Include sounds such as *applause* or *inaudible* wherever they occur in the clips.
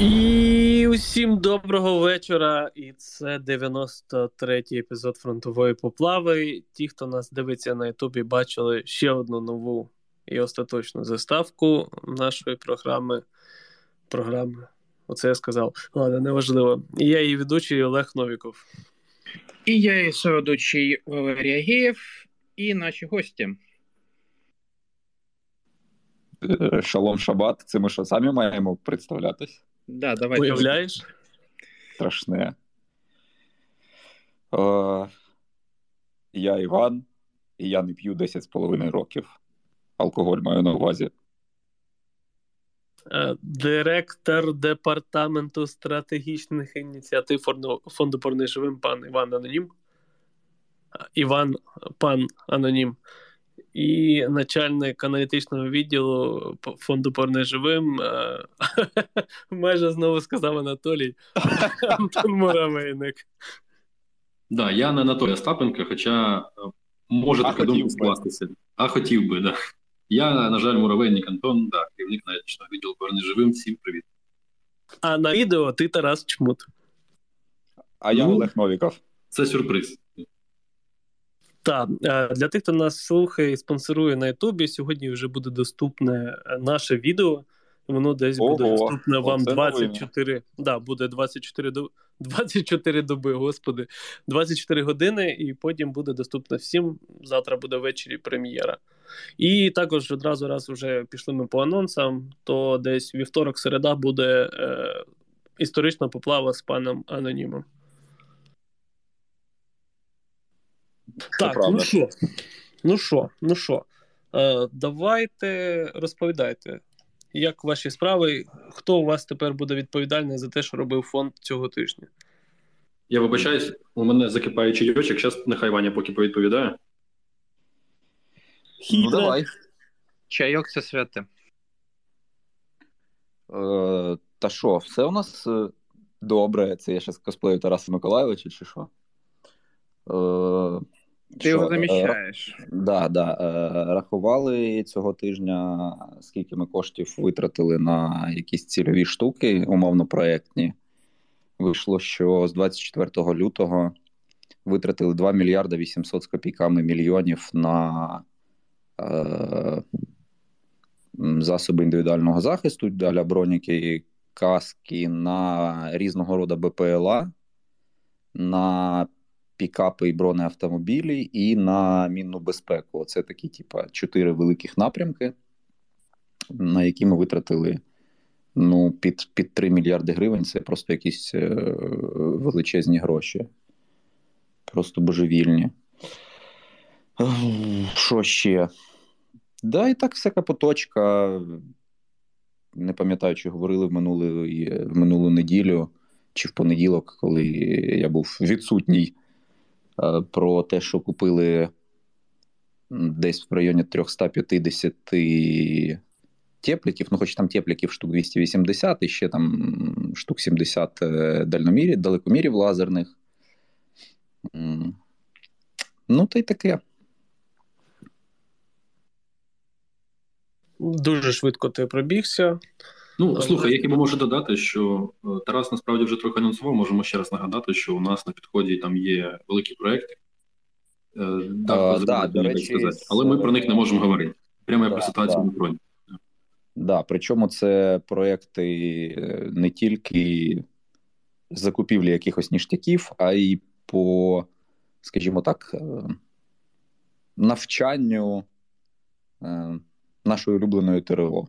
І усім доброго вечора. І це 93-й епізод фронтової поплави. Ті, хто нас дивиться на Ютубі, бачили ще одну нову і остаточну заставку нашої програми. Програми. Оце я сказав. Ладно, неважливо. І я її ведучий Олег Новіков. І я її соведучий Валерій Агієв, і наші гості. Е, Шалом Шабат. Це ми що самі маємо представлятись? Да, давайте. Уявляєш? Страшне. Е, я Іван, і я не п'ю 10 з половиною років. Алкоголь маю на увазі. Е, Директор департаменту стратегічних ініціатив фонду, фонду «Порни живим пан Іван Анонім. Іван пан Анонім. І начальник аналітичного відділу фонду «Порни живим. е, *laughs* Майже знову сказав Анатолій Антон Муравейник. Да, я не Анатолій Остапенко, хоча е, може така думка скластися. А хотів би, да. Я, на жаль, муравейник Антон, да, керівник аналітичного відділу «Поверни живим. Всім привіт. А на відео ти Тарас Чмут. А я Ну. Олег Новіков. Це сюрприз. Так, е, для тих, хто нас слухає і спонсорує на Ютубі, сьогодні вже буде доступне е, наше відео. Воно десь буде доступне вам оце 24. Да, буде 24 до *laughs* 24 доби, господи, 24 години, і потім буде доступне всім. Завтра буде ввечері прем'єра. І також одразу раз вже пішли ми по анонсам, то десь вівторок, середа буде е, історична поплава з паном Анонімом. Так, правда. ну що? Ну що, ну що? Е, давайте розповідайте, як ваші справи, хто у вас тепер буде відповідальний за те, що робив фонд цього тижня? Я вибачаюсь, у мене закипає чайочок, зараз нехай Ваня поки повідповідає. Ну, давай. Чайок це святе. Е, та що, все у нас е, добре. Це я зараз косплею Тараса Миколайовича, чи що? Е, Ти що, його е, заміщаєш. Да, да. Е, рахували цього тижня, скільки ми коштів витратили на якісь цільові штуки, умовно проєктні. Вийшло, що з 24 лютого витратили 2 мільярда 800 з копійками мільйонів на е, засоби індивідуального захисту для броніки, каски, на різного роду БПЛА, на пікапи і бронеавтомобілі і на мінну безпеку. Це такі, типа, чотири великих напрямки, на які ми витратили ну, під, під 3 мільярди гривень. Це просто якісь е, величезні гроші. Просто божевільні. Що ще? Да, і так всяка поточка. Не пам'ятаю, чи говорили в минулу, в минулу неділю чи в понеділок, коли я був відсутній про те, що купили десь в районі 350 тепліків, ну хоч там тепліків штук 280, і ще там штук 70 е, дальномірів, далекомірів лазерних. Ну, та й таке. Дуже швидко ти пробігся. Ну, Так. слухай, я хіба можу додати, що е, Тарас насправді вже трохи анонсував. Можемо ще раз нагадати, що у нас на підході там є великі проекти. Е, так, А, да, до речі, сказати. Але ми про них не можемо говорити. Прямо я Да, про ситуацію да. на фронті. Да, причому це проекти е, не тільки закупівлі якихось ніштяків, а й по, скажімо так, е, навчанню е, нашої улюбленої ТРО.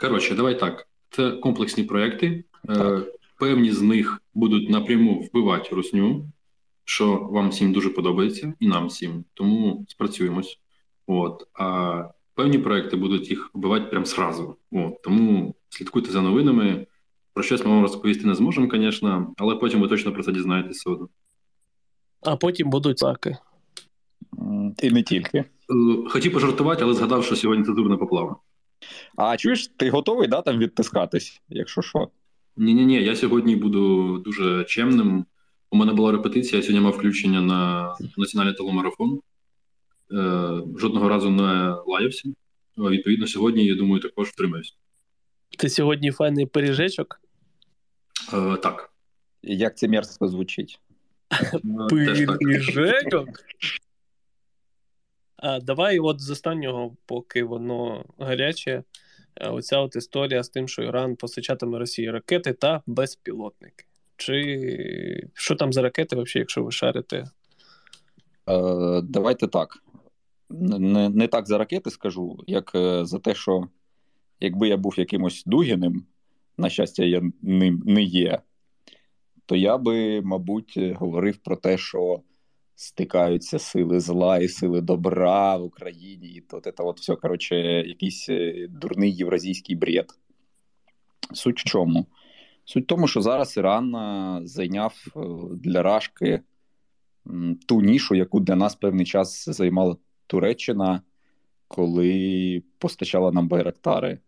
Коротше, давай так. Це комплексні проекти. Е, Так. Певні з них будуть напряму вбивати русню, що вам всім дуже подобається, і нам всім. Тому спрацюємось. От. А певні проекти будуть їх вбивати прямо зразу. От. Тому слідкуйте за новинами. Про щось ми вам розповісти не зможемо, звісно, але потім ви точно про це дізнаєтесь одно. А потім будуть саки. І не тільки. Е, Хотів пожартувати, але згадав, що сьогодні цензурна поплава. А чуєш, ти готовий да, там відтискатись, якщо що? Ні, ні, ні, я сьогодні буду дуже чемним. У мене була репетиція, я сьогодні мав включення на національний телемарафон. Е, жодного разу не лаявся. Відповідно, сьогодні, я думаю, також втримаюсь. Ти сьогодні файний пиріжечок? Е, Так. Як це мерзко звучить? Е. Пиріжечок? *laughs* А давай от з останнього, поки воно гаряче, е, оця от історія з тим, що Іран постачатиме Росії ракети та безпілотники. Чи що там за ракети, взагалі, якщо ви шарите? Е, Давайте так. Не, не так за ракети скажу, як е, за те, що якби я був якимось Дугіним, на щастя, я ним не є, то я би, мабуть, говорив про те, що стикаються сили зла і сили добра в Україні, і то це от все, коротше, якийсь е, дурний євразійський бред. Суть в чому? Суть в тому, що зараз Іран е, зайняв е, для Рашки ту нішу, яку для нас певний час займала Туреччина, коли постачала нам байрактари.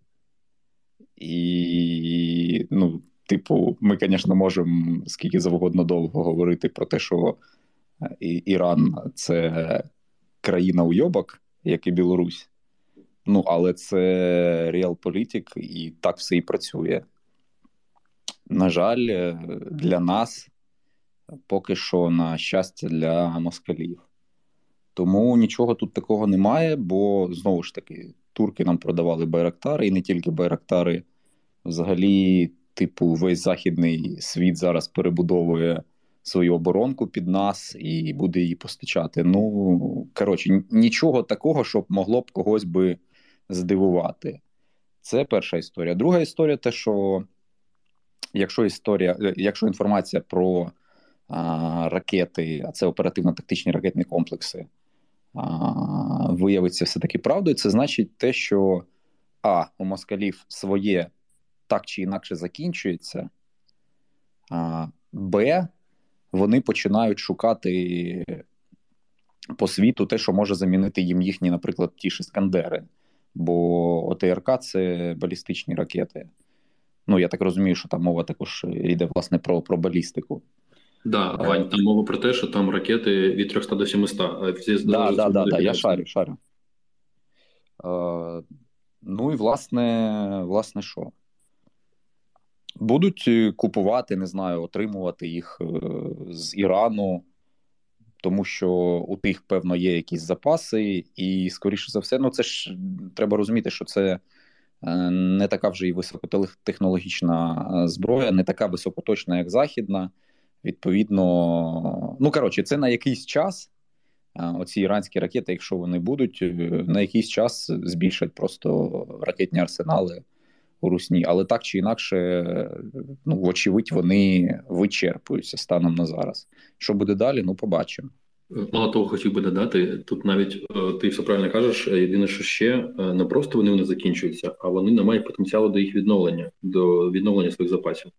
І, ну, типу, ми, звісно, можемо скільки завгодно довго говорити про те, що І- Іран це країна уйобок, як і Білорусь. Ну, але це реалполітик, і так все і працює. На жаль, е, для нас поки що, на щастя, для москалів. Тому нічого тут такого немає, бо знову ж таки, турки нам продавали байрактари, і не тільки байрактари. Взагалі, типу, весь західний світ зараз перебудовує свою оборонку під нас і буде її постачати. Ну, коротше, нічого такого, щоб могло б когось би здивувати. Це перша історія. Друга історія те, що якщо історія, е, якщо інформація про а, ракети, а це оперативно-тактичні ракетні комплекси, а, виявиться все-таки правдою, це значить те, що А, у москалів своє так чи інакше закінчується, а, Б, вони починають шукати по світу те, що може замінити їм їхні, наприклад, ті ж іскандери. Бо ОТРК це балістичні ракети. Ну, я так розумію, що там мова також йде власне про, про балістику. Да, Вань, там мова про те, що там ракети від 300 до 700. а всі Да, да, да, да, я шарю, шарю. Е, ну і власне, власне, що? Будуть е, купувати, не знаю, отримувати їх е, з Ірану, тому що у тих, певно, є якісь запаси, і, скоріше за все, ну це ж треба розуміти, що це е, не така вже і високотехнологічна зброя, не така високоточна, як західна. Відповідно, ну коротше, це на якийсь час. Оці іранські ракети, якщо вони будуть, на якийсь час збільшать просто ракетні арсенали у Русні. Але так чи інакше, ну, вочевидь, вони вичерпуються станом на зараз. Що буде далі, ну побачимо. Мало того, хотів би додати, тут навіть е, ти все правильно кажеш. е, Єдине, що ще е, не просто вони не закінчуються, а вони не мають потенціалу до їх відновлення, до відновлення своїх запасів.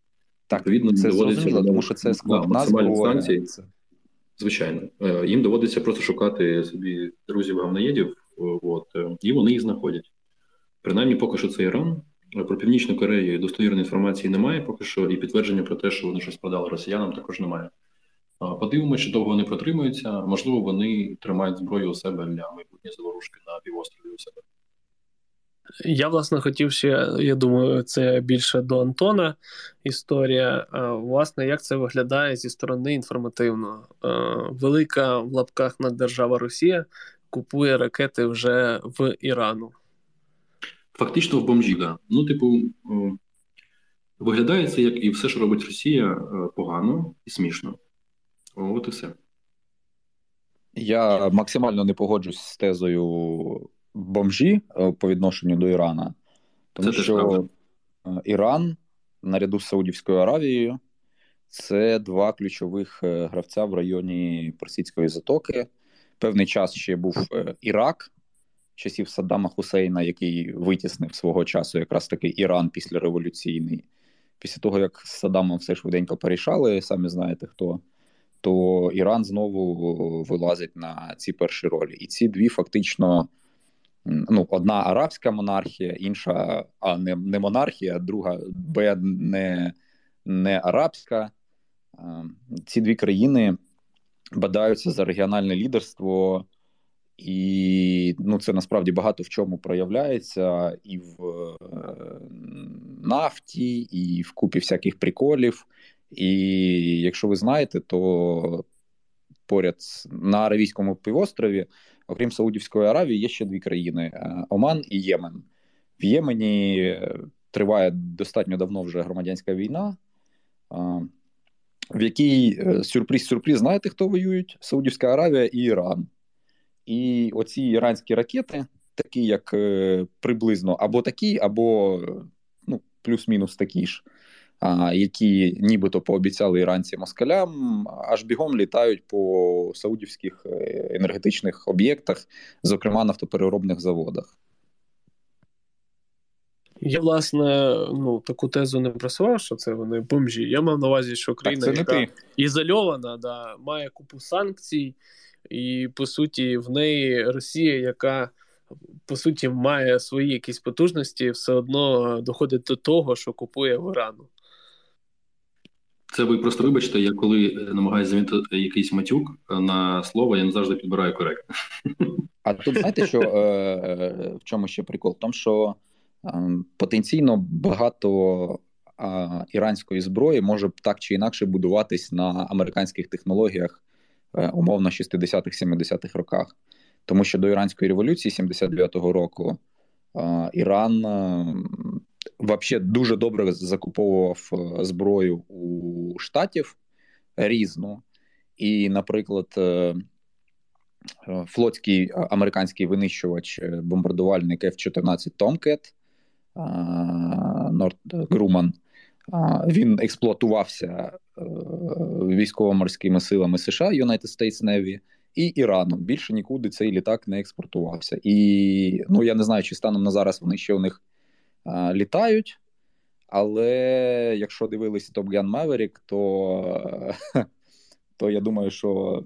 Так, Відповідно, це доводиться зрозуміло, тому що це да, складна санкції. Це- Звичайно, їм доводиться просто шукати собі друзів гавноєдів, от, і вони їх знаходять. Принаймні, поки що це Іран. Про Північну Корею достовірної інформації немає, поки що, і підтвердження про те, що вони щось продали росіянам, також немає. Подивимося, чи довго вони протримуються. Можливо, вони тримають зброю у себе для майбутньої заворушки на півострові у себе. Я, власне, хотів ще, я думаю, це більше до Антона історія. Власне, як це виглядає зі сторони інформативно? Велика в лапках наддержава Росія купує ракети вже в Ірану. Фактично в бомжі, да. Ну, типу, виглядає це як і все, що робить Росія, е, погано і смішно. От і все. Я максимально не погоджусь з тезою бомжі е, по відношенню до Ірана, тому Це що е, Іран наряду з Саудівською Аравією це два ключових гравця в районі Персидської затоки. Певний час ще був Ірак часів Саддама Хусейна, який витіснив свого часу якраз таки Іран післяреволюційний. Після того, як з Саддамом все швиденько порішали, самі знаєте хто, то Іран знову вилазить на ці перші ролі. І ці дві фактично. Ну, одна арабська монархія, інша а не, не монархія, друга Б не, не арабська. Е, Ці дві країни бадаються за регіональне лідерство, і ну, це насправді багато в чому проявляється, і в е, нафті, і в купі всяких приколів. І якщо ви знаєте, то поряд на Аравійському півострові, окрім Саудівської Аравії, є ще дві країни: е, Оман і Ємен. В Ємені триває достатньо давно вже громадянська війна, в якій сюрприз-сюрприз, знаєте, хто воюють? Саудівська Аравія і Іран. І оці іранські ракети, такі як е, приблизно або такі, або ну, плюс-мінус такі ж, які нібито пообіцяли іранці москалям, аж бігом літають по саудівських е, енергетичних об'єктах, зокрема нафтопереробних заводах. Я, власне, ну, таку тезу не просував, що це вони бомжі. Я мав на увазі, що країна, так, яка ізольована, да, має купу санкцій, і, по суті, в неї Росія, яка по суті має свої якісь потужності, все одно доходить до того, що купує в Ірану. Це ви просто вибачте, я коли намагаюся замітити якийсь матюк на слово, я не завжди підбираю коректно. А тут знаєте, що е, е, в чому ще прикол? В тому, що Ем, потенційно багато іранської зброї може так чи інакше будуватись на американських технологіях е, умовно 60-х, 70-х роках. Тому що до іранської революції 79-го року Іран ем, взагалі дуже добре закуповував е, зброю у штатів різну. І, наприклад, е, флотський американський винищувач бомбардувальник F-14 Tomcat Норд Груман. Він експлуатувався е, військово-морськими силами США United States Navy і Іраном. Більше нікуди цей літак не експортувався. І ну я не знаю, чи станом на зараз вони ще у них а, літають. Але якщо дивилися Top Gun Maverick, то *laughs* то я думаю, що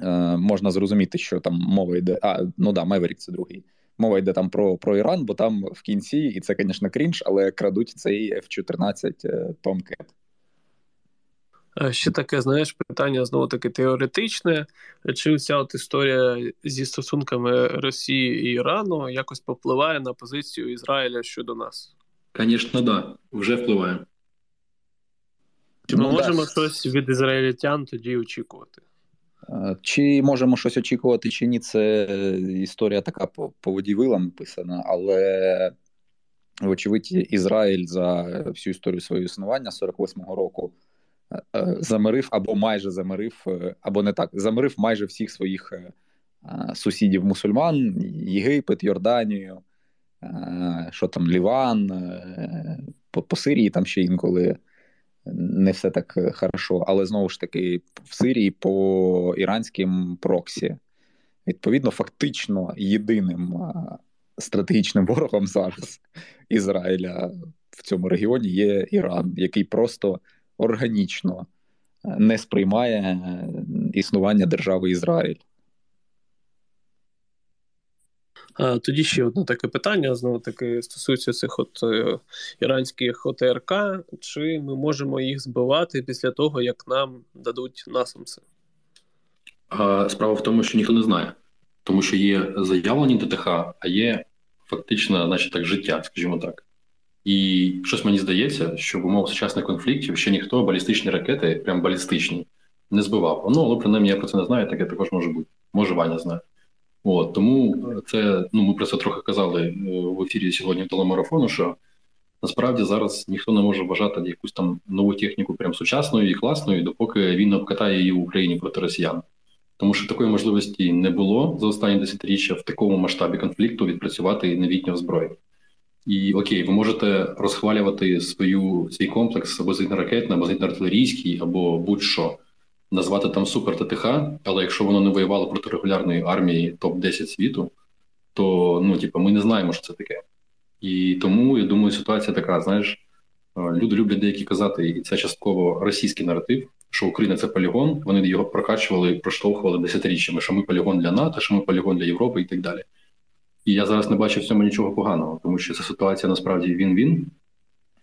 е, можна зрозуміти, що там мова йде. А, ну да, Maverick це другий. Мова йде там про про Іран, бо там в кінці, і це, звісно, крінж, але крадуть цей F-14 Tomcat. Ще таке, знаєш, питання знову таки теоретичне. Чи вся от історія зі стосунками Росії і Ірану якось попливає на позицію Ізраїля щодо нас? Звісно, так. Да. Вже впливає. Чи ми ну, можемо да. щось від ізраїльтян тоді очікувати? Е, чи можемо щось очікувати, чи ні, це історія така по, по воді вилам писана, але, вочевидь, Ізраїль за всю історію свого існування 48-го року е, е, замирив або майже замирив, або не так, замирив майже всіх своїх сусідів мусульман, Єгипет, Йорданію, що там, Ліван, по, по Сирії там ще інколи не все так е, хорошо, але знову ж таки в Сирії по іранським проксі. Відповідно, фактично єдиним стратегічним *laughs* ворогом зараз Ізраїля в цьому регіоні є Іран, який просто органічно е, не сприймає е, існування держави Ізраїль. Тоді ще одне таке питання: знову таки стосується цих от е, іранських ОТРК, чи ми можемо їх збивати після того, як нам дадуть насамси? Справа в тому, що ніхто не знає, тому що є заявлені ДТХ, а є фактично, значить так, життя, скажімо так. І щось мені здається, що в умовах сучасних конфліктів ще ніхто балістичні ракети, прям балістичні, не збивав. Ну, але принаймні я про це не знаю, таке також може бути. Може, Ваня знає. От тому це ну ми про це трохи казали е, в ефірі сьогодні телемарафону. Що насправді зараз ніхто не може вважати якусь там нову техніку, прям сучасною і класною, допоки він обкатає її в Україні проти росіян. Тому що такої можливості не було за останні десятиріччя в такому масштабі конфлікту відпрацювати новітню зброю. І окей, ви можете розхвалювати свою свій комплекс або зенітно-ракетний, або зенітно-артилерійський, або будь-що назвати там супер ТТХ, але якщо воно не воювало проти регулярної армії топ-10 світу, то ну, типу, ми не знаємо, що це таке. І тому я думаю, ситуація така: знаєш, люди люблять деякі казати, і це частково російський наратив, що Україна це полігон. Вони його прокачували, проштовхували десятиріччями, що ми полігон для НАТО, що ми полігон для Європи і так далі. І я зараз не бачу в цьому нічого поганого, тому що ця ситуація насправді він-він.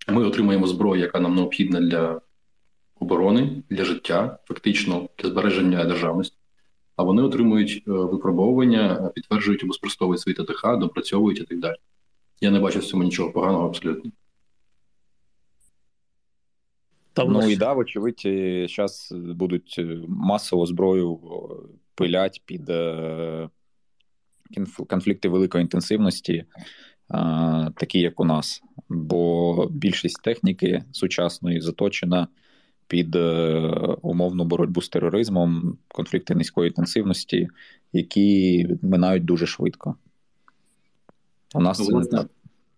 Ми отримаємо зброю, яка нам необхідна для оборони для життя, фактично для збереження державності. А вони отримують е, випробовування, підтверджують або спростовують свій ТТХ, допрацьовують і так далі. Я не бачу в цьому нічого поганого абсолютно. Там ну і да, вочевидь, зараз будуть масово зброю пилять під конфлікти великої інтенсивності, такі як у нас. Бо більшість техніки сучасної заточена під е, умовну боротьбу з тероризмом, конфлікти низької інтенсивності, які минають дуже швидко. У нас власне, це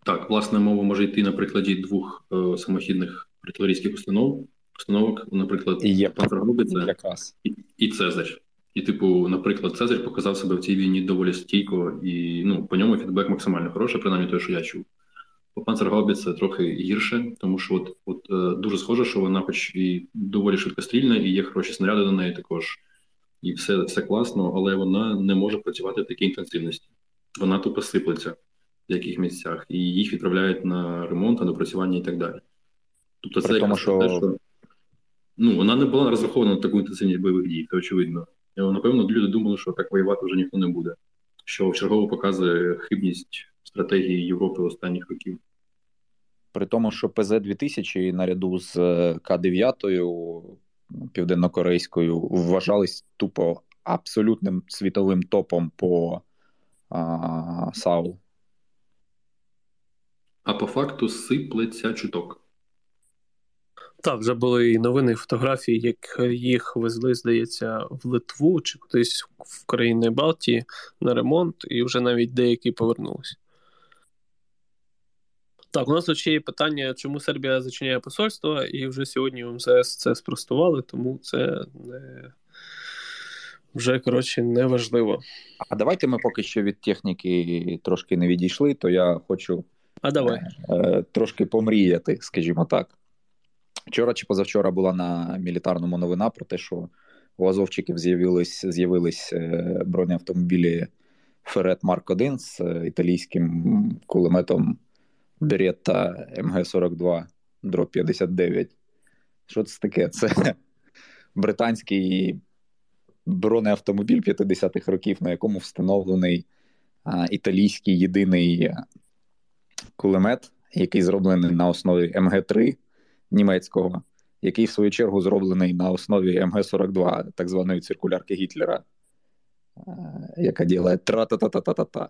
так. Власне, мова може йти на прикладі двох е, самохідних артилерійських установ, установок, наприклад, Панцергрубиця і, і Цезарь. І, типу, наприклад, Цезарь показав себе в цій війні доволі стійко, і ну, по ньому фідбек максимально хороший, принаймні те, що я чув. По Панцергаубі це трохи гірше, тому що от от е, дуже схоже, що вона, хоч і доволі швидкострільна, і є хороші снаряди до неї також, і все все класно, але вона не може працювати в такій інтенсивності. Вона тупо сиплеться в яких місцях, і їх відправляють на ремонт, на допрацювання і так далі. Тобто, це тому, що... те, що ну, вона не була розрахована на таку інтенсивність бойових дій, це очевидно. І, напевно, люди думали, що так воювати вже ніхто не буде, що вчергово показує хибність стратегії Європи останніх років. При тому, що ПЗ-2000 наряду з е, К-9 південнокорейською вважались тупо абсолютним світовим топом по а, САУ. А по факту сиплеться чуток. Так, вже були і новини, і фотографії, як їх везли, здається, в Литву чи кудись в країни Балтії на ремонт, і вже навіть деякі повернулись. Так, у нас тут ще є питання, чому Сербія зачиняє посольство, і вже сьогодні в МЗС це спростували, тому це не вже коротше не важливо. А давайте ми поки що від техніки трошки не відійшли, то я хочу а давай. Е, трошки помріяти, скажімо так. Вчора чи позавчора була на мілітарному новина про те, що у Азовчиків з'явились з'явились е, бронеавтомобілі Ферет Марк 1 з е, італійським кулеметом Беретта МГ-42 дроб 59. Що це таке? Це британський бронеавтомобіль 50-х років, на якому встановлений італійський єдиний кулемет, який зроблений на основі МГ-3 німецького, який в свою чергу зроблений на основі МГ-42, так званої циркулярки Гітлера, яка ділає тра-та-та-та-та-та.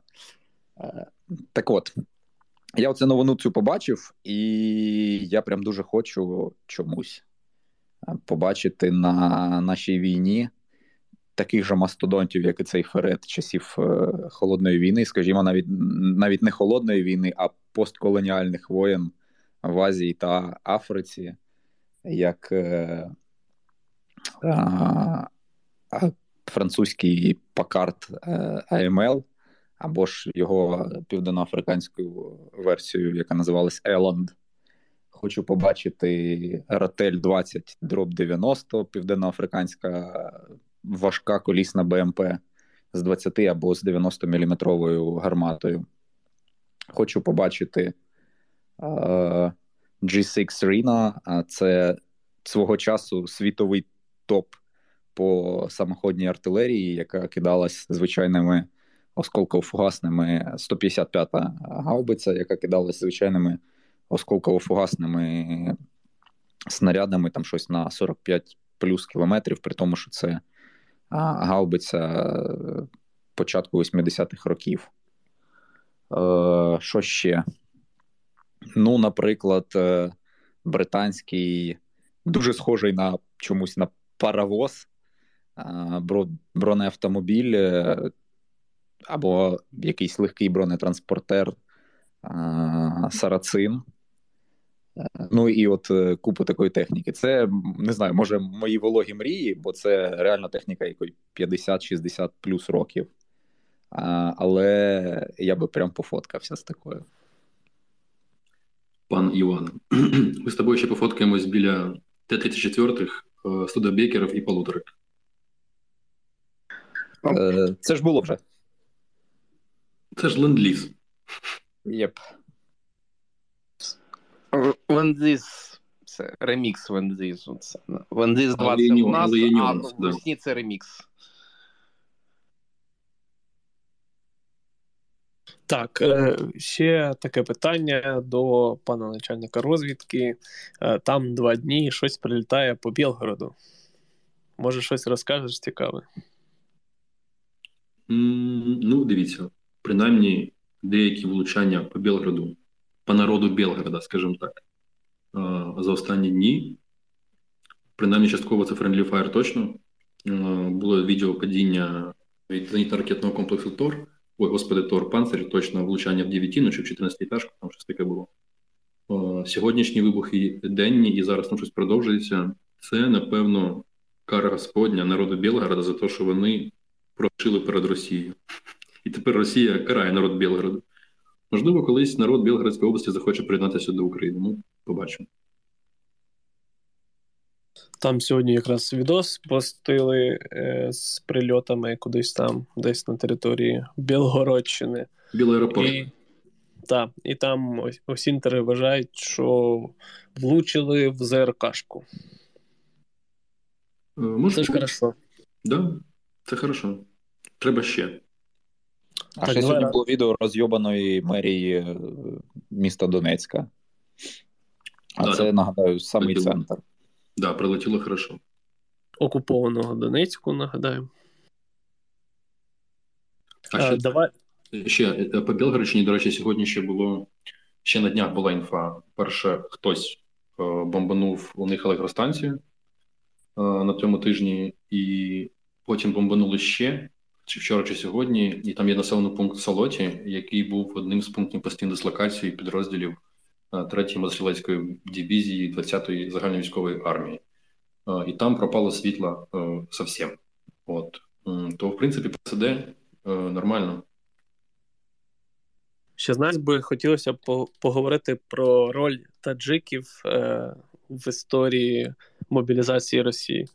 Так от, я оце новину цю побачив, і я прям дуже хочу чомусь побачити на нашій війні таких же мастодонтів, як і цей Ферет часів е, холодної війни, скажімо, навіть навіть не холодної війни, а постколоніальних воєн в Азії та Африці, як е, а, французький Пакарт е, АМЛ або ж його південноафриканською версією, яка називалась Еланд. Хочу побачити Ротель 20 дроб 90, південноафриканська важка колісна БМП з 20 або з 90 мм гарматою. Хочу побачити uh, G6 Rena, це свого часу світовий топ по самоходній артилерії, яка кидалась звичайними осколково-фугасними 155-та гаубиця, яка кидалася звичайними осколково-фугасними снарядами, там щось на 45 плюс кілометрів, при тому, що це гаубиця е, початку 80-х років. Е, Що ще? Ну, наприклад, е, британський, дуже схожий на чомусь на паровоз, бронеавтомобіль або якийсь легкий бронетранспортер Сарацин. Ну і от е, купу такої техніки. Це не знаю, може мої вологі мрії, бо це реальна техніка, якої 50-60 плюс років. Але я би прям пофоткався з такою. Пан Іван, *clears throat* ми з тобою ще пофоткаємось біля Т-34, е, студебекерів і полуторок. Е, це ж було вже. Це ж ленд-ліз. Єп. Ленд-ліз це ремікс ленд-лізу. Ленд-ліз 20 у нас, а в весні це ремікс. Так, е, ще таке питання до пана начальника розвідки. Е, там два дні щось прилітає по Білгороду. Може, щось розкажеш цікаве? Ну, дивіться, принаймні деякі влучання по Білгороду, по народу Білгорода, скажімо так, за останні дні. Принаймні, частково це Friendly Fire точно. Було відео падіння від зенітно-ракетного комплексу ТОР. Ой, господи, Тор Панцир, точно влучання в 9 чи в 14 етажку, там щось таке було. Сьогоднішні вибухи денні і зараз там щось продовжується. Це, напевно, кара Господня народу Білгорода за те, що вони прошили перед Росією. І тепер Росія карає народ Білгороду. Можливо, колись народ Білгородської області захоче приєднатися до України. Ми побачимо. Там сьогодні якраз відос постили е, з прильотами кудись там, десь на території Білгородщини. Білий аеропорт. І, так, і там ось, осінтери вважають, що влучили в ЗРКшку. Е, може, це ж хорошо. Да, це хорошо. Треба ще. А ще сьогодні було відео розйобаної мерії е, міста Донецька. А да, це, да. нагадаю, самий центр. Да, прилетіло хорошо. Окупованого Донецьку, нагадаю. А, а ще, давай. Ще е, по Білгородщині, до речі, сьогодні ще було. Ще на днях була інфа. Перше, хтось е, бомбанув у них електростанцію е, на цьому тижні, і потім бомбанули ще чи вчора, чи сьогодні, і там є населений пункт Солоті, який був одним з пунктів постійної дислокації підрозділів 3-ї е, мотострілецької дивізії 20-ї загальновійськової армії, е, і там пропало світло е, зовсім. От то, в принципі, ПСД нормально. Ще знаєш, би хотілося поговорити про роль таджиків в історії мобілізації Росії.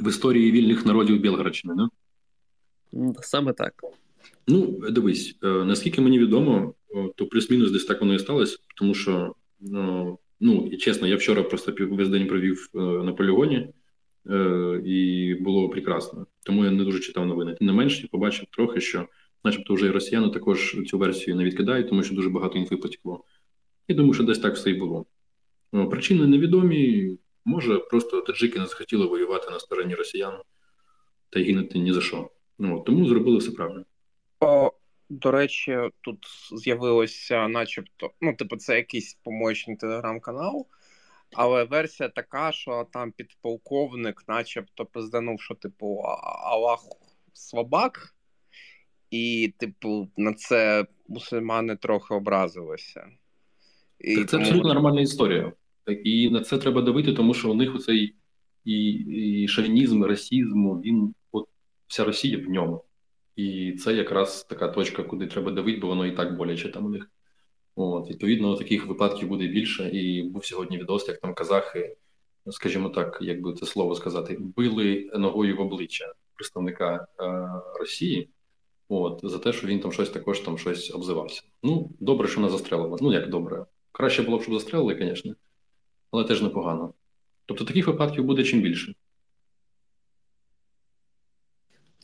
В історії вільних народів Білгородщини, не? Саме так. Ну, дивись, е, наскільки мені відомо, то плюс-мінус десь так воно і сталося, тому що, ну, ну і чесно, я вчора просто весь день провів е, на полігоні, е, і було прекрасно. Тому я не дуже читав новини. Тим не менш, я побачив трохи, що, начебто, вже і росіяни також цю версію не відкидають, тому що дуже багато інфи потекло. І думаю, що десь так все і було. Причини невідомі. Може, просто таджики не захотіли воювати на стороні росіян та гинути ні за що. Ну, Тому зробили все правильно. До речі, тут з'явилося, начебто, ну, типу, це якийсь помощний телеграм-канал, але версія така, що там підполковник, начебто, пизданув, що, типу, Аллах слабак, і, типу, на це мусульмани трохи образилися. І Це тому... абсолютно нормальна історія. І на це треба давити, тому що у них оцей і, і шовінізм, расізм, він вся Росія в ньому. І це якраз така точка, куди треба давити, бо воно і так боляче там у них. От, Відповідно, таких випадків буде більше. І був сьогодні відос, як там казахи, скажімо так, як би це слово сказати, били ногою в обличчя представника е, Росії. От, за те, що він там щось також там щось обзивався. Ну, добре, що вона застрелила. Ну, як добре. Краще було б, щоб застрелили, звісно, але теж непогано. Тобто таких випадків буде чим більше.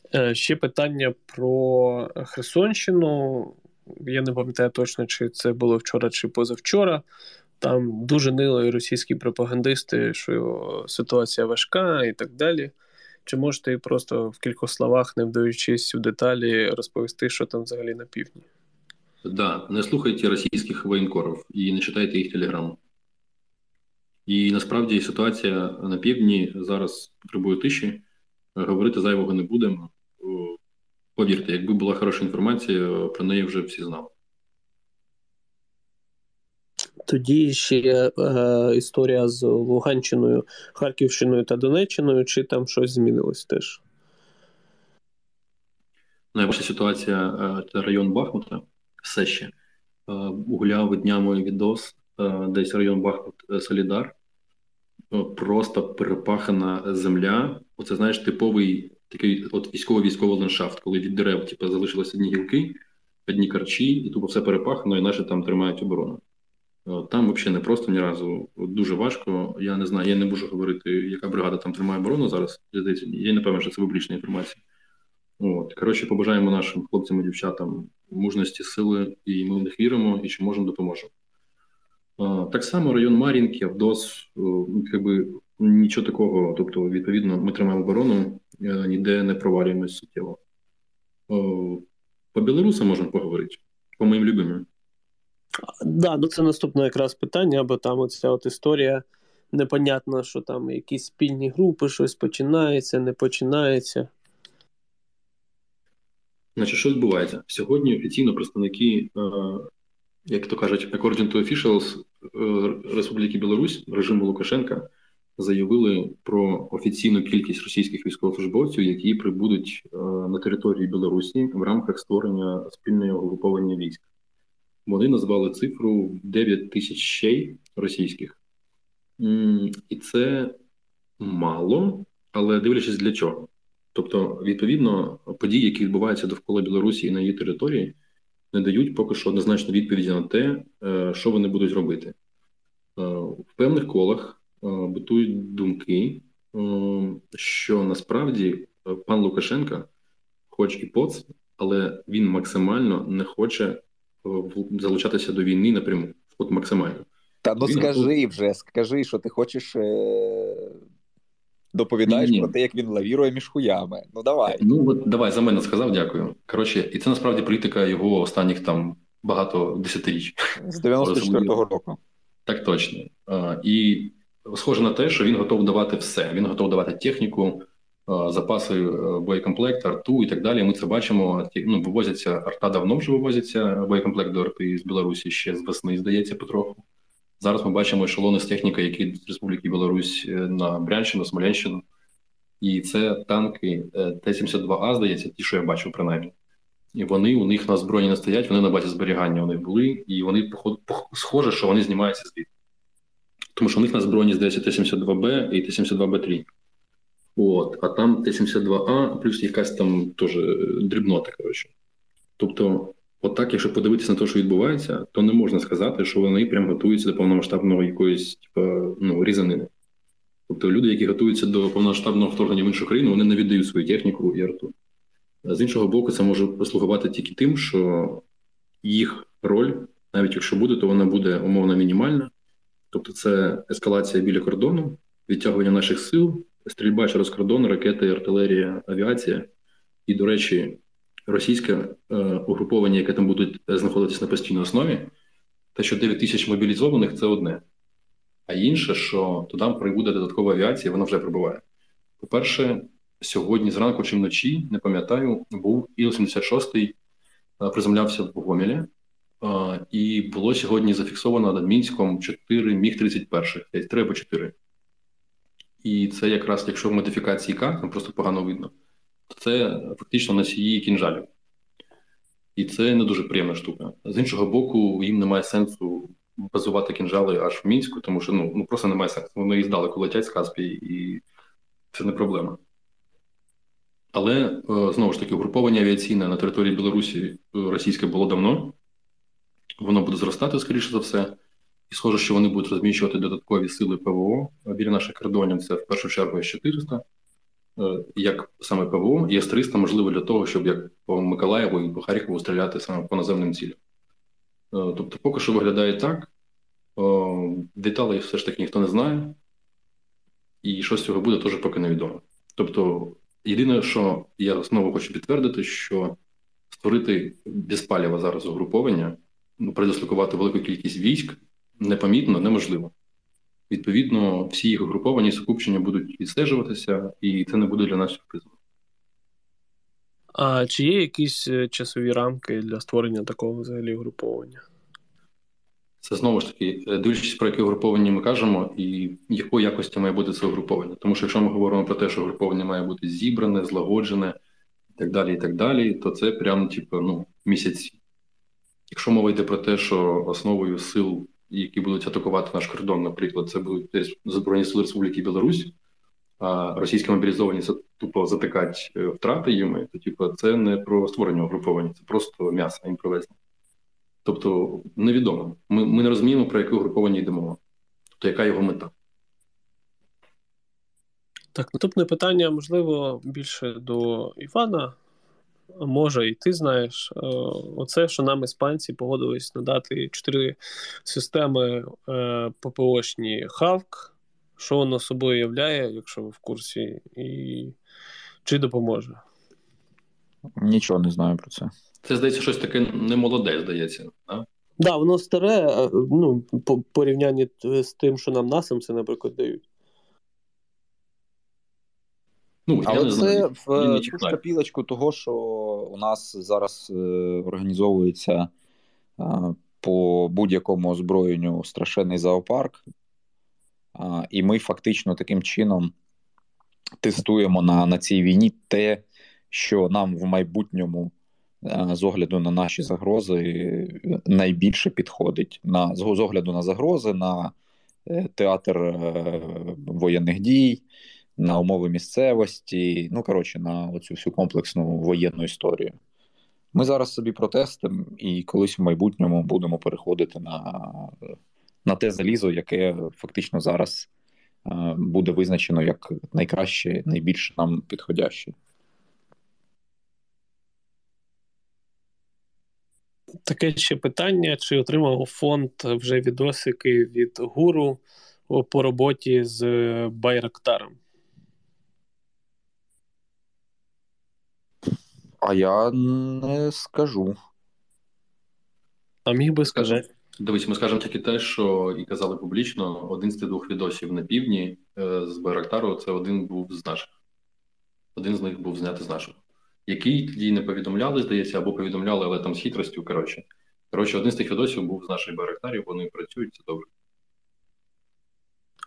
Е, ще питання про Херсонщину. Я не пам'ятаю точно, чи це було вчора чи позавчора. Там дуже нили російські пропагандисти, що ситуація важка і так далі. Чи можете просто в кількох словах, не вдаючись в деталі, розповісти, що там взагалі на півдні? Да. не слухайте російських воєнкорів і не читайте їх телеграму. І насправді ситуація на півдні зараз потребує тиші. Говорити зайвого не будемо. Повірте, якби була хороша інформація, про неї вже всі знали. Тоді ще е, історія з Луганщиною, Харківщиною та Донеччиною, чи там щось змінилось теж? Найважча ситуація е, це район Бахмута, все ще. Е, гуляв днями відос, е, десь район Бахмут Солідар. Просто перепахана земля. Оце, знаєш, типовий такий от військово-військовий ландшафт, коли від дерев типу, залишилися одні гілки, одні карчі, і тупо все перепахано, і наші там тримають оборону. Там взагалі не просто ні разу дуже важко. Я не знаю, я не можу говорити, яка бригада там тримає оборону зараз. Я не певен, що це публічна інформація. От. Коротше, побажаємо нашим хлопцям і дівчатам мужності, сили, і ми в них віримо, і чи можемо допоможемо. Так само район Мар'їнки, Авдос, якби нічого такого. Тобто, відповідно, ми тримаємо оборону, е, ніде не провалюємось суттєво. По білорусам можемо поговорити, по моїм любимим. Да, ну це наступне якраз питання, бо там оця от історія непонятно, що там якісь спільні групи, щось починається, не починається. Значить, що відбувається? Сьогодні офіційно представники, е, як то кажуть, according to officials е, Республіки Білорусь, режиму Лукашенка, заявили про офіційну кількість російських військовослужбовців, які прибудуть е, на території Білорусі в рамках створення спільного угруповання військ. Вони назвали цифру 9 тисяч щей російських. І це мало, але дивлячись для чого. Тобто, відповідно, події, які відбуваються довкола Білорусі і на її території, не дають поки що однозначно відповіді на те, е, що вони будуть робити. Е, в певних колах е, битують думки, що насправді пан Лукашенка, хоч і поц, але він максимально не хоче залучатися до війни напряму. От максимально. Та ну він скажи вже, скажи, що ти хочеш. Доповідаєш ні, ні. про те, як він лавірує між хуями. Ну давай. Ну от давай за мене сказав, дякую. Коротше, і це насправді політика його останніх там багато десятиріч. З 94-го року. Так точно. А, І схоже на те, що він готов давати все. Він готов давати техніку, запаси е, боєкомплект, арту і так далі. Ми це бачимо. Ну, вивозяться арта давно вже вивозяться боєкомплект до арти з Білорусі ще з весни, здається, потроху. Зараз ми бачимо ешелони з техніки, які з Республіки Білорусь е, на Брянщину, Смоленщину. І це танки е, Т-72А, здається, ті, що я бачив, принаймні. І вони у них на зброї не стоять, вони на базі зберігання у них були, і вони схоже, що вони знімаються звідти. Тому що у них на озброєнні здається Т-72Б і Т-72Б3. От, А там Т-72А, плюс якась там теж е, дрібнота. коротше. Тобто Отак, якщо подивитися на те, що відбувається, то не можна сказати, що вони прям готуються до повномасштабного якоїсь, типу, ну, різанини. Тобто люди, які готуються до повномасштабного вторгнення в іншу країну, вони не віддають свою техніку і арту. З іншого боку, це може послугувати тільки тим, що їх роль, навіть якщо буде, то вона буде умовно мінімальна. Тобто, це ескалація біля кордону, відтягування наших сил, стрільба через кордон, ракети, артилерія, авіація. І, до речі, російське е, угруповання, яке там будуть знаходитися на постійній основі, те, що 9 тисяч мобілізованих це одне. А інше, що туди прибуде додаткова авіація, вона вже прибуває. По-перше, сьогодні зранку чи вночі, не пам'ятаю, був Іл-76 е, приземлявся в Гомелі, е, і було сьогодні зафіксовано над Мінськом 4 міг 31 3 або 4. І це якраз, якщо в модифікації К, там просто погано видно то це фактично носії кінжалів. І це не дуже приємна штука. З іншого боку, їм немає сенсу базувати кінжали аж в мінську, тому що ну, ну просто немає сенсу. Вони і здалеку летять з Каспії, і це не проблема. Але е, знову ж таки, угруповання авіаційне на території Білорусі е, російське було давно, воно буде зростати, скоріше за все. І схоже, що вони будуть розміщувати додаткові сили ПВО біля наших кордонів. Це в першу чергу С-400. Е, як саме ПВО, і С-300 можливо для того, щоб як по Миколаєву і по Харкову стріляти саме по наземним цілям. Е, тобто, поки що виглядає так. Е, деталей все ж таки ніхто не знає, і що з цього буде, теж поки невідомо. Тобто, єдине, що я знову хочу підтвердити, що створити без паліва зараз угруповання, передислокувати велику кількість військ непомітно неможливо. Відповідно, всі їх угруповані скупчення будуть відстежуватися, і це не буде для нас сюрпризом. А чи є якісь е, часові рамки для створення такого взагалі угруповання? Це знову ж таки, е, дивлячись, про яке угруповання ми кажемо, і якої якості має бути це угруповання. Тому що якщо ми говоримо про те, що угруповання має бути зібране, злагоджене і так далі, і так далі, то це прямо типу, ну, місяці. Якщо мова йде про те, що основою сил які будуть атакувати наш кордон, наприклад, це будуть Збройні сили Республіки Білорусь, а російські мобілізовані це тупо затикать е, втрати їм, то типу, це не про створення угруповання, це просто м'ясо їм привезли. Тобто невідомо. Ми ми не розуміємо, про яке угруповання йдемо. Тобто, яка його мета. Так, наступне питання, можливо, більше до Івана. Може, і ти знаєш, е, оце, що нам іспанці погодились надати чотири системи е, ППОшні Хавк, що воно собою являє, якщо ви в курсі, і чи допоможе? Нічого не знаю про це. Це здається, щось таке немолоде, здається. Так, да, воно старе, ну, по порівнянні з тим, що нам насамці, наприклад, дають. Ну, Але це знаю, в ту шкапілочку того, що у нас зараз е, організовується е, по будь-якому озброєнню страшенний зоопарк, е, і ми фактично таким чином тестуємо на, на цій війні те, що нам в майбутньому. Е, з огляду на наші загрози найбільше підходить на з огляду на загрози, на е, театр е, воєнних дій, на умови місцевості, ну коротше, на оцю всю комплексну воєнну історію. Ми зараз собі протестимо і колись в майбутньому будемо переходити на на те залізо, яке фактично зараз е, буде визначено як найкраще, найбільш нам підходяще. Таке ще питання: чи отримав фонд вже відосики від гуру по роботі з Байрактаром? А я не скажу. А міг би сказати. Дивись, ми скажемо тільки те, що і казали публічно: один з тих двох відосів на півдні е, з Байрактару це один був з наших. Один з них був знятий з нашого. Який тоді не повідомляли, здається, або повідомляли, але там з хитростю. Коротше, коротше, один з тих відосів був з наших Байрактарів, вони працюють, це добре.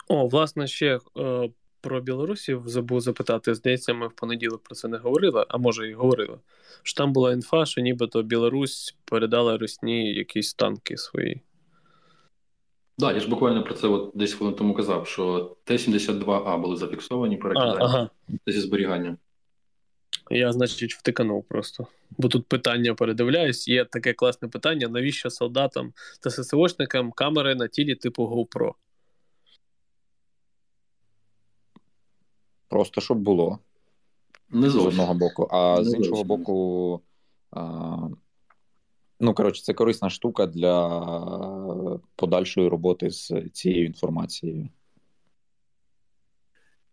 О, власне, ще е, про білорусів забув запитати. Здається, ми в понеділок про це не говорили, а може і говорили. Що там була інфа, що нібито Білорусь передала Росні якісь танки свої. Так, да, я ж буквально про це от десь хвилин тому казав, що Т-72А були зафіксовані перекидані ага. зі зберігання. Я, значить, втиканув просто. Бо тут питання передивляюсь, є таке класне питання: навіщо солдатам та ССОшникам камери на тілі типу GoPro? Просто щоб було Не з одного боку, а Не з іншого зовсім. боку, а, ну коротше, це корисна штука для подальшої роботи з цією інформацією.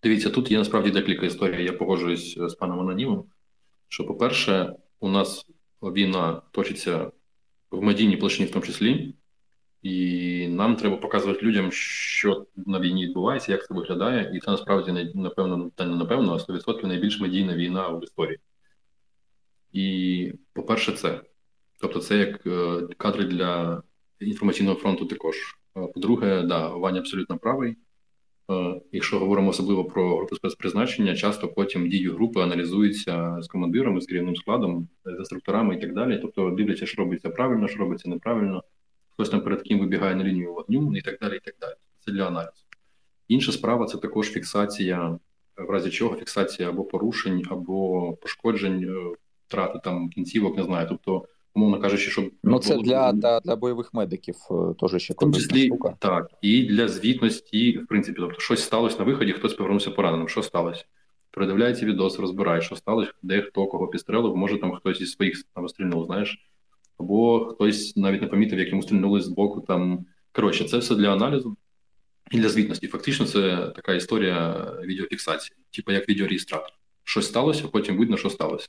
Дивіться, тут є насправді декілька історій. Я погоджуюсь з паном Анонімом. Що, по-перше, у нас війна точиться в медійній площині, в тому числі, і нам треба показувати людям, що на війні відбувається, як це виглядає, і це насправді напевно, та не напевно, а 100% найбільш медійна війна в історії. І, по-перше, це. Тобто, це як е, кадри для інформаційного фронту також. По-друге, да, Ваня абсолютно правий. Е, якщо говоримо особливо про групу спецпризначення, часто потім дії групи аналізуються з командирами, з керівним складом, з інструкторами і так далі. Тобто, дивляться, що робиться правильно, що робиться неправильно хтось там перед ким вибігає на лінію вогню і так далі. і так далі. Це для аналізу. Інша справа це також фіксація, в разі чого фіксація або порушень, або пошкоджень, е, втрати там кінцівок, не знаю. Тобто, умовно кажучи, щоб ну це було... для для, для бойових медиків е, теж ще в числі, штука. так і для звітності, в принципі, тобто щось сталося на виході, хтось повернувся пораненим. Що сталося? Передивляється відос, розбирає, що сталося, де хто кого підстрелив, може там хтось із своїх там стрільнув, знаєш або хтось навіть не помітив, як йому стрільнули з боку. Там коротше, це все для аналізу і для звітності. Фактично, це така історія відеофіксації, типу як відеореєстратор. Щось сталося, потім видно, що сталося.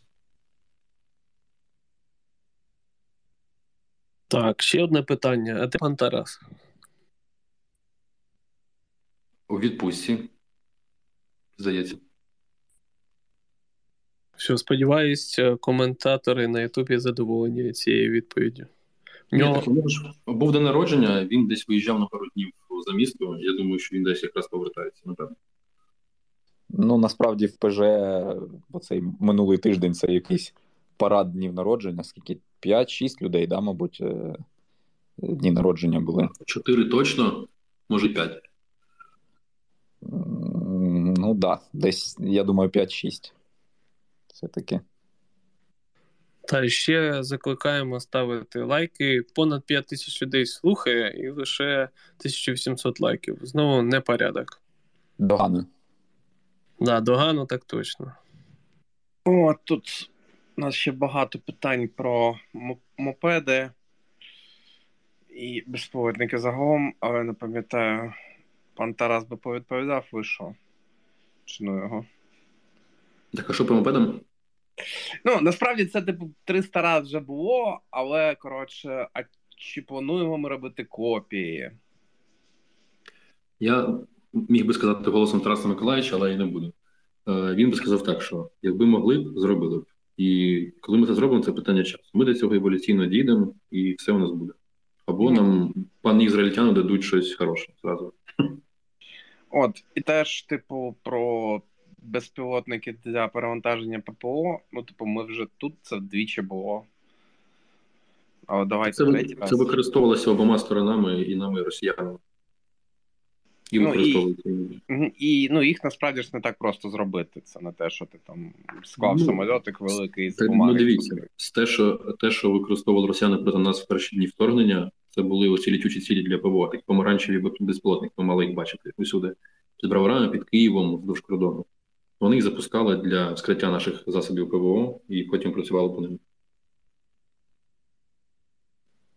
Так, ще одне питання. А де пан Тарас? У відпустці. Здається. Що, сподіваюсь, е, коментатори на Ютубі задоволені цією відповіддю. Нього... Був день народження, він десь виїжджав на пару днів за місто. Я думаю, що він десь якраз повертається, напевно. Ну, насправді, в ПЖ цей минулий тиждень це якийсь парад днів народження, скільки 5-6 людей, да, мабуть, е, дні народження були. Чотири точно, може 5. Ну так, да. десь, я думаю, 5-6 все-таки. Та ще закликаємо ставити лайки. Понад 5 тисяч людей слухає, і лише 1800 лайків. Знову не порядок. Догано. Да, догано, так точно. О, тут У нас ще багато питань про мопеди і безповоротники загалом, але не пам'ятаю, пан Тарас би повідповідав, ви що? Чи ну його? Так, а що по мопедам? Ну, насправді це, типу, 300 разів вже було, але коротше, а чи плануємо ми робити копії? Я міг би сказати голосом Тараса Миколаївича, але я не буду. Е, він би сказав так, що якби могли б, зробили б. І коли ми це зробимо, це питання часу. Ми до цього еволюційно дійдемо, і все у нас буде. Або нам пан ізраїльтяни дадуть щось хороше зразу. От, і теж, типу, про безпілотники для перевантаження ППО. Ну, типу, ми вже тут це вдвічі було. Але давайте це, третій раз. Це використовувалося обома сторонами і нами, і росіянами. І ну. І, і ну, їх насправді ж не так просто зробити. Це не те, що ти там склав ну, самольотик великий з бумаги. Ну, дивіться, те, що те, що використовували росіяни проти нас в перші дні вторгнення, це були оці літючі цілі для ПВО. Так помаранчеві безпілотники, ми мали їх бачити усюди. Під Браварами, під Києвом, вздовж кордону. Вони їх запускали для скриття наших засобів ПВО і потім працювали по ним.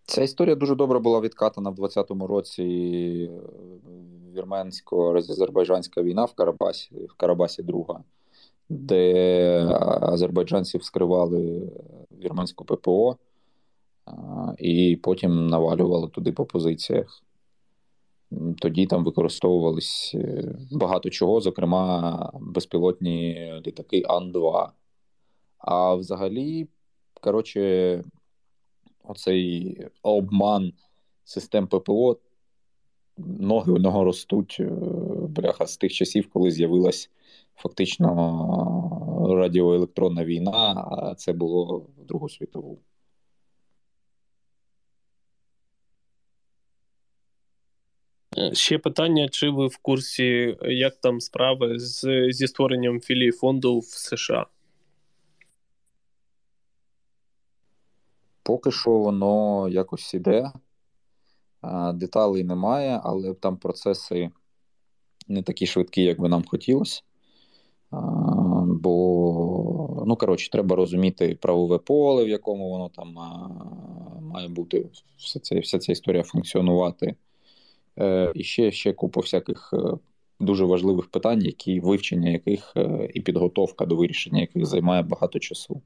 Ця історія дуже добре була відкатана в 20-му році е, вірменсько-азербайджанська війна в Карабасі, в Карабасі друга, де азербайджанці вскривали вірменську ППО і потім навалювали туди по позиціях. Тоді там використовувались е, багато чого, зокрема безпілотні літаки Ан-2. А взагалі, коротше, оцей обман систем ППО, ноги у нього ростуть е, бляха з тих часів, коли з'явилась фактично радіоелектронна війна, а це було в Другу світову. Ще питання: чи ви в курсі, як там справи з, зі створенням філії фонду в США? Поки що воно якось іде, деталей немає, але там процеси не такі швидкі, як би нам хотілося. Бо, ну, коротше, треба розуміти правове поле, в якому воно там має бути вся ця, вся ця історія функціонувати. Е, і ще ще купа всяких е, дуже важливих питань, які вивчення яких е, і підготовка до вирішення яких займає багато часу.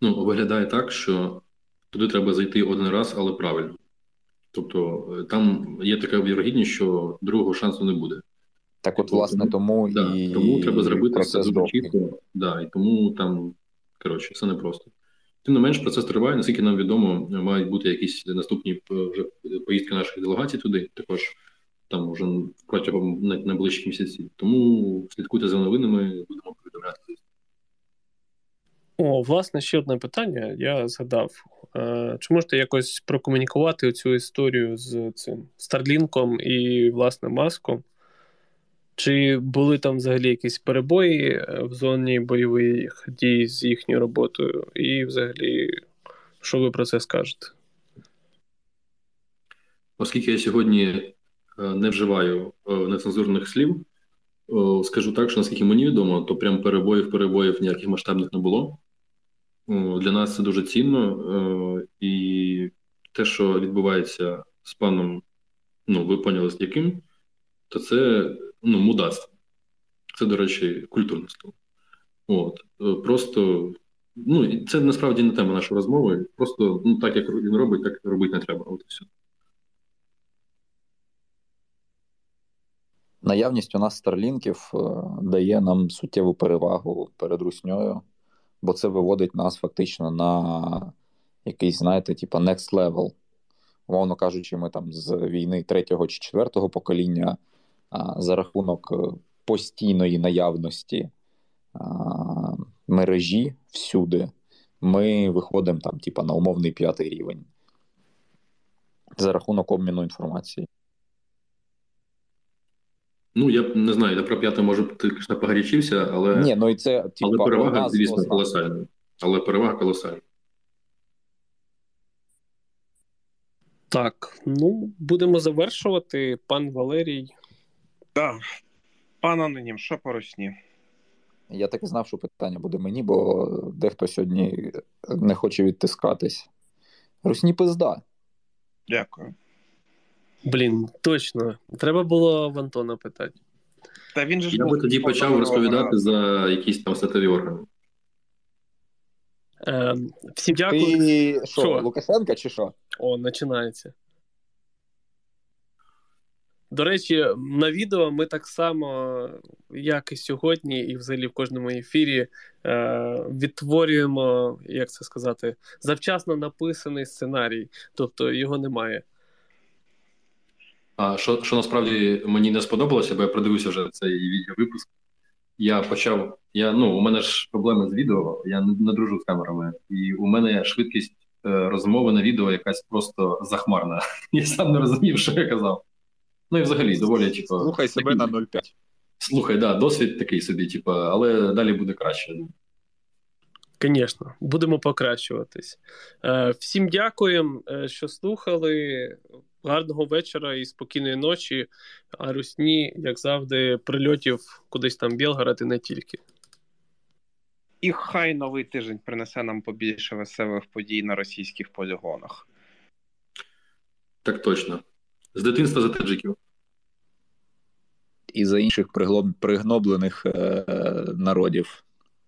Ну, виглядає так, що туди треба зайти один раз, але правильно. Тобто там є така вірогідність, що другого шансу не буде. Так, от, власне, тому да, і тому треба зробити все дуже чітко. Да, і тому там коротше, все непросто. Тим не менш, процес триває, наскільки нам відомо, мають бути якісь наступні е, вже поїздки наших делегацій туди, також там вже протягом найближчих місяців. Тому слідкуйте за новинами, будемо повідомляти. О, власне, ще одне питання. Я згадав. Е, чи можете якось прокомунікувати цю історію з цим Старлінком і, власне, маском? Чи були там взагалі якісь перебої е, в зоні бойових дій з їхньою роботою? І взагалі, що ви про це скажете? Оскільки я сьогодні е, не вживаю е, нецензурних слів, скажу так, що наскільки мені відомо, то прям перебоїв перебоїв ніяких масштабних не було. Для нас це дуже цінно, і те, що відбувається з паном, ну ви поняли, з яким, то це ну, мудацтво. Це, до речі, культурне слово. От. Е, просто, ну, це насправді не тема нашої розмови. Просто ну, так, як він робить, так робити не треба. От і все. Наявність у нас старлінків е, дає нам суттєву перевагу перед русньою, бо це виводить нас фактично на якийсь, знаєте, типу next level. Умовно кажучи, ми там з війни третього чи четвертого покоління за рахунок е, постійної наявності мережі всюди, ми виходимо там, типа, на умовний п'ятий рівень за рахунок обміну інформації. Ну, я не знаю, я про п'яте, може, ти звісно, погорячився, але Ні, ну і це, типа, але перевага, звісно, колосальна. Але перевага колосальна. Так, ну будемо завершувати. Пан Валерій так. Пан Анонім, що по русні? Я так і знав, що питання буде мені, бо дехто сьогодні не хоче відтискатись. Русні пизда. Дякую. Блін, точно. Треба було в Антона питати. Та він же ж Я би тоді почав розповідати за якісь там статеві органи. Е, всім дякую. Ти що, Що? Лукашенка чи що? О, починається. До речі, на відео ми так само, як і сьогодні, і взагалі в кожному ефірі е, відтворюємо, як це сказати, завчасно написаний сценарій, тобто його немає. А що, що насправді мені не сподобалося, бо я продивився вже цей відеовипуск. Я почав. Я, ну, у мене ж проблеми з відео, я не, не дружу з камерами, і у мене швидкість е, розмови на відео якась просто захмарна. *laughs* Я сам не розумів, що я казав. Ну і взагалі доволі, типу, Слухай себе такий- на 0,5. Слухай, да, досвід такий собі, типу, але далі буде краще. Звісно, будемо покращуватись. Е, всім дякуємо, е, що слухали. Гарного вечора і спокійної ночі. А русні, як завжди, прильотів кудись там в Білгород і не тільки. І хай новий тиждень принесе нам побільше веселих подій на російських полігонах. Так точно. З дитинства за таджиків. І за інших пригноблених е, народів,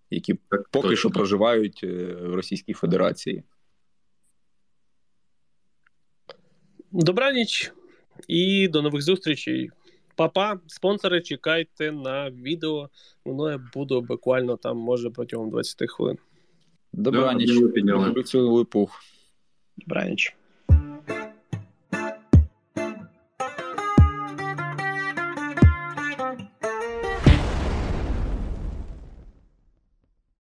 які Так поки точно. що проживають е, в Російській Федерації. Добраніч і до нових зустрічей. Папа, спонсори, чекайте на відео. Воно я буду буквально там, може, протягом 20 хвилин. Добраніч. Люблю цілий пух. Добраніч.